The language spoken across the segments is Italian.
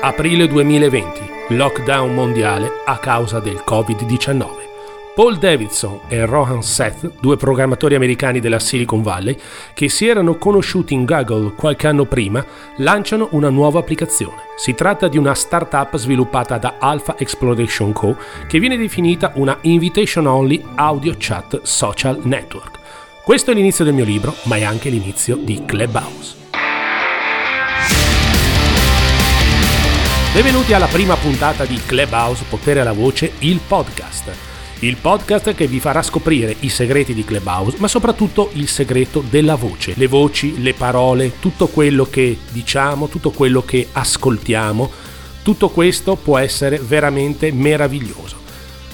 Aprile 2020, lockdown mondiale a causa del Covid-19. Paul Davidson e Rohan Seth, due programmatori americani della Silicon Valley, che si erano conosciuti in Google qualche anno prima, lanciano una nuova applicazione. Si tratta di una startup sviluppata da Alpha Exploration Co., che viene definita una invitation only audio chat social network. Questo è l'inizio del mio libro, ma è anche l'inizio di Clubhouse. Benvenuti alla prima puntata di Clubhouse Potere alla Voce, il podcast. Il podcast che vi farà scoprire i segreti di Clubhouse, ma soprattutto il segreto della voce. Le voci, le parole, tutto quello che diciamo, tutto quello che ascoltiamo, tutto questo può essere veramente meraviglioso.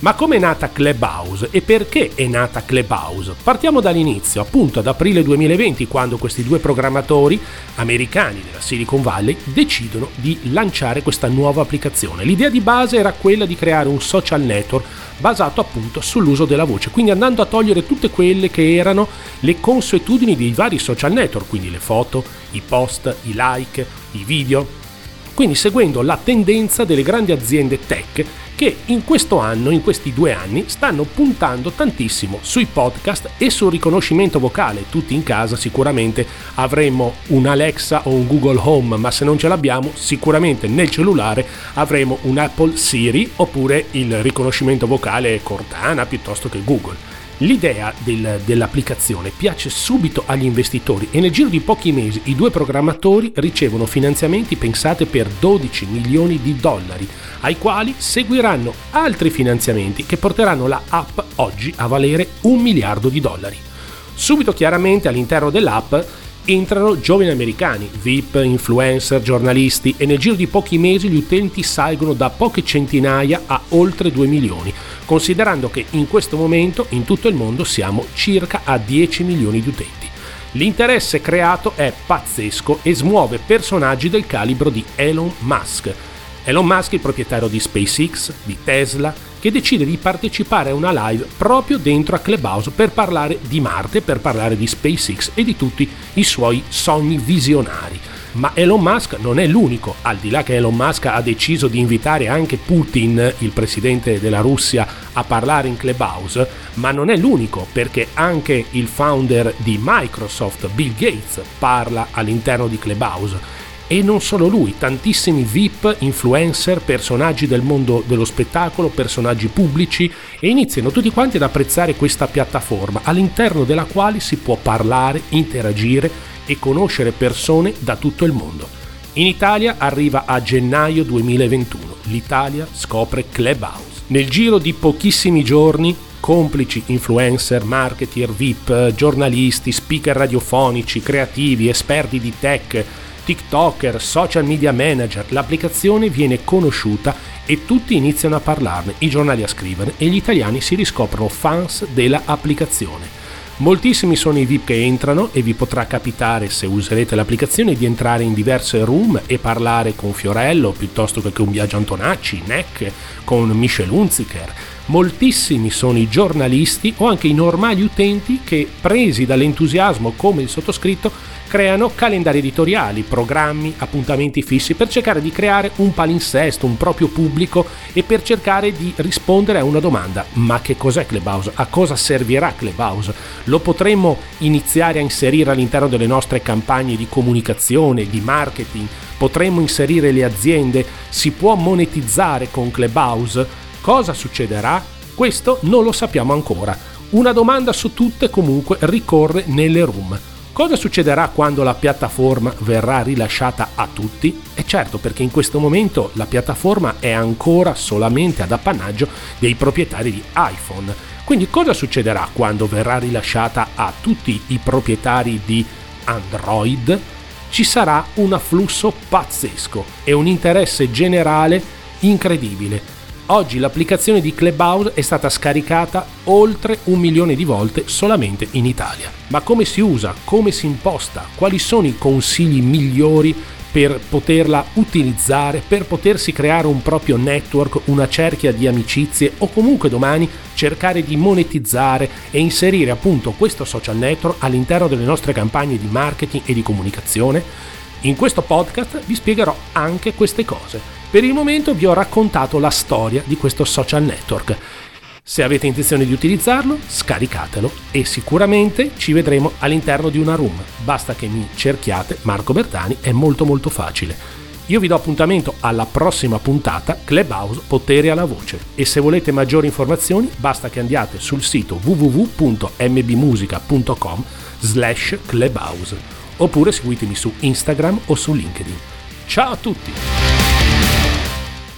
Ma come è nata Clubhouse e perché è nata Clubhouse? Partiamo dall'inizio, appunto ad aprile 2020, quando questi due programmatori americani della Silicon Valley decidono di lanciare questa nuova applicazione. L'idea di base era quella di creare un social network basato appunto sull'uso della voce, quindi andando a togliere tutte quelle che erano le consuetudini dei vari social network, quindi le foto, i post, i like, i video, quindi seguendo la tendenza delle grandi aziende tech che in questo anno, in questi due anni, stanno puntando tantissimo sui podcast e sul riconoscimento vocale. Tutti in casa sicuramente avremo un Alexa o un Google Home, ma se non ce l'abbiamo, sicuramente nel cellulare avremo un Apple Siri oppure il riconoscimento vocale Cortana piuttosto che Google. L'idea del, dell'applicazione piace subito agli investitori e nel giro di pochi mesi i due programmatori ricevono finanziamenti pensate per 12 milioni di dollari, ai quali seguiranno altri finanziamenti che porteranno la app oggi a valere un miliardo di dollari. Subito chiaramente all'interno dell'app entrano giovani americani, VIP, influencer, giornalisti e nel giro di pochi mesi gli utenti salgono da poche centinaia a oltre 2 milioni, considerando che in questo momento in tutto il mondo siamo circa a 10 milioni di utenti. L'interesse creato è pazzesco e smuove personaggi del calibro di Elon Musk. Elon Musk, il proprietario di SpaceX, di Tesla, che decide di partecipare a una live proprio dentro a Clubhouse per parlare di Marte, per parlare di SpaceX e di tutti i suoi sogni visionari. Ma Elon Musk non è l'unico, al di là che Elon Musk ha deciso di invitare anche Putin, il presidente della Russia, a parlare in Clubhouse, ma non è l'unico perché anche il founder di Microsoft, Bill Gates, parla all'interno di Clubhouse e non solo lui, tantissimi VIP, influencer, personaggi del mondo dello spettacolo, personaggi pubblici e iniziano tutti quanti ad apprezzare questa piattaforma all'interno della quale si può parlare, interagire e conoscere persone da tutto il mondo. In Italia arriva a gennaio 2021. L'Italia scopre Clubhouse. Nel giro di pochissimi giorni complici influencer, marketer, VIP, giornalisti, speaker radiofonici, creativi, esperti di tech, TikToker, social media manager, l'applicazione viene conosciuta e tutti iniziano a parlarne, i giornali a scrivere e gli italiani si riscoprono fans dell'applicazione. Moltissimi sono i VIP che entrano e vi potrà capitare, se userete l'applicazione, di entrare in diverse room e parlare con Fiorello piuttosto che con Biagio Antonacci, Neck, con Michel Hunziker. Moltissimi sono i giornalisti o anche i normali utenti che, presi dall'entusiasmo come il sottoscritto, creano calendari editoriali, programmi, appuntamenti fissi per cercare di creare un palinsesto, un proprio pubblico e per cercare di rispondere a una domanda. Ma che cos'è Clubhouse? A cosa servirà Clubhouse? Lo potremmo iniziare a inserire all'interno delle nostre campagne di comunicazione, di marketing? Potremmo inserire le aziende? Si può monetizzare con Clubhouse? Cosa succederà? Questo non lo sappiamo ancora. Una domanda su tutte comunque ricorre nelle room. Cosa succederà quando la piattaforma verrà rilasciata a tutti? E certo perché in questo momento la piattaforma è ancora solamente ad appannaggio dei proprietari di iPhone. Quindi cosa succederà quando verrà rilasciata a tutti i proprietari di Android? Ci sarà un afflusso pazzesco e un interesse generale incredibile Oggi l'applicazione di Clubhouse è stata scaricata oltre un milione di volte solamente in Italia. Ma come si usa? Come si imposta? Quali sono i consigli migliori per poterla utilizzare, per potersi creare un proprio network, una cerchia di amicizie o comunque domani cercare di monetizzare e inserire appunto questo social network all'interno delle nostre campagne di marketing e di comunicazione? In questo podcast vi spiegherò anche queste cose. Per il momento vi ho raccontato la storia di questo social network. Se avete intenzione di utilizzarlo, scaricatelo e sicuramente ci vedremo all'interno di una room. Basta che mi cerchiate Marco Bertani, è molto molto facile. Io vi do appuntamento alla prossima puntata Clubhouse Potere alla Voce e se volete maggiori informazioni basta che andiate sul sito www.mbmusica.com slash clubhouse oppure seguitemi su Instagram o su LinkedIn. Ciao a tutti!